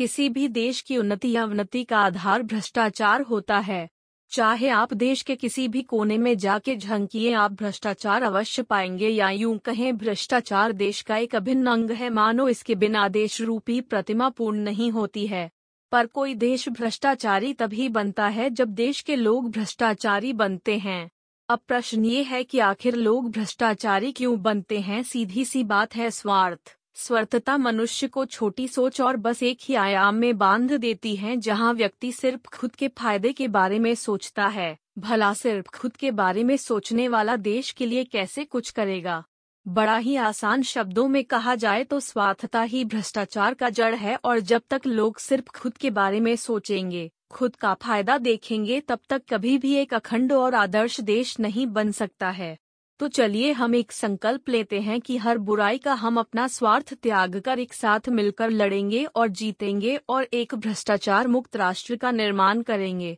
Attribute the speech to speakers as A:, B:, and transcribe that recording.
A: किसी भी देश की उन्नति या अवनति का आधार भ्रष्टाचार होता है। चाहे आप देश के किसी भी कोने में जाके झंकिए आप भ्रष्टाचार अवश्य पाएँगे या यूँ कहें भ्रष्टाचार देश का एक अभिन्न अंग है मानो इसके बिना देश रूपी प्रतिमा पूर्ण नहीं होती है। पर कोई देश भ्रष्टाचारी तभी बनता है जब देश के लोग भ्रष्टाचारी बनते हैं। अब प्रश्न ये है कि आखिर लोग भ्रष्टाचारी क्यों बनते हैं? सीधी सी बात है स्वार्थ। स्वार्थता मनुष्य को छोटी सोच और बस एक ही आयाम में बाँध देती है, जहाँ व्यक्ति सिर्फ़ खुद के फ़ायदे के बारे में सोचता है। भला सिर्फ़ खुद के बारे में सोचने वाला देश के लिए कैसे कुछ करेगा? बड़ा ही आसान शब्दों में कहा जाए तो स्वार्थता ही भ्रष्टाचार का जड़ है, और जब तक लोग सिर्फ़ खुद के बारे में सोचेंगे, खुद का फ़ायदा देखेंगे, तब तक कभी भी एक अखंड और आदर्श देश नहीं बन सकता है। तो चलिए हम एक संकल्प लेते हैं कि हर बुराई का हम अपना स्वार्थ त्याग कर एक साथ मिलकर लड़ेंगे और जीतेंगे और एक भ्रष्टाचार मुक्त राष्ट्र का निर्माण करेंगे।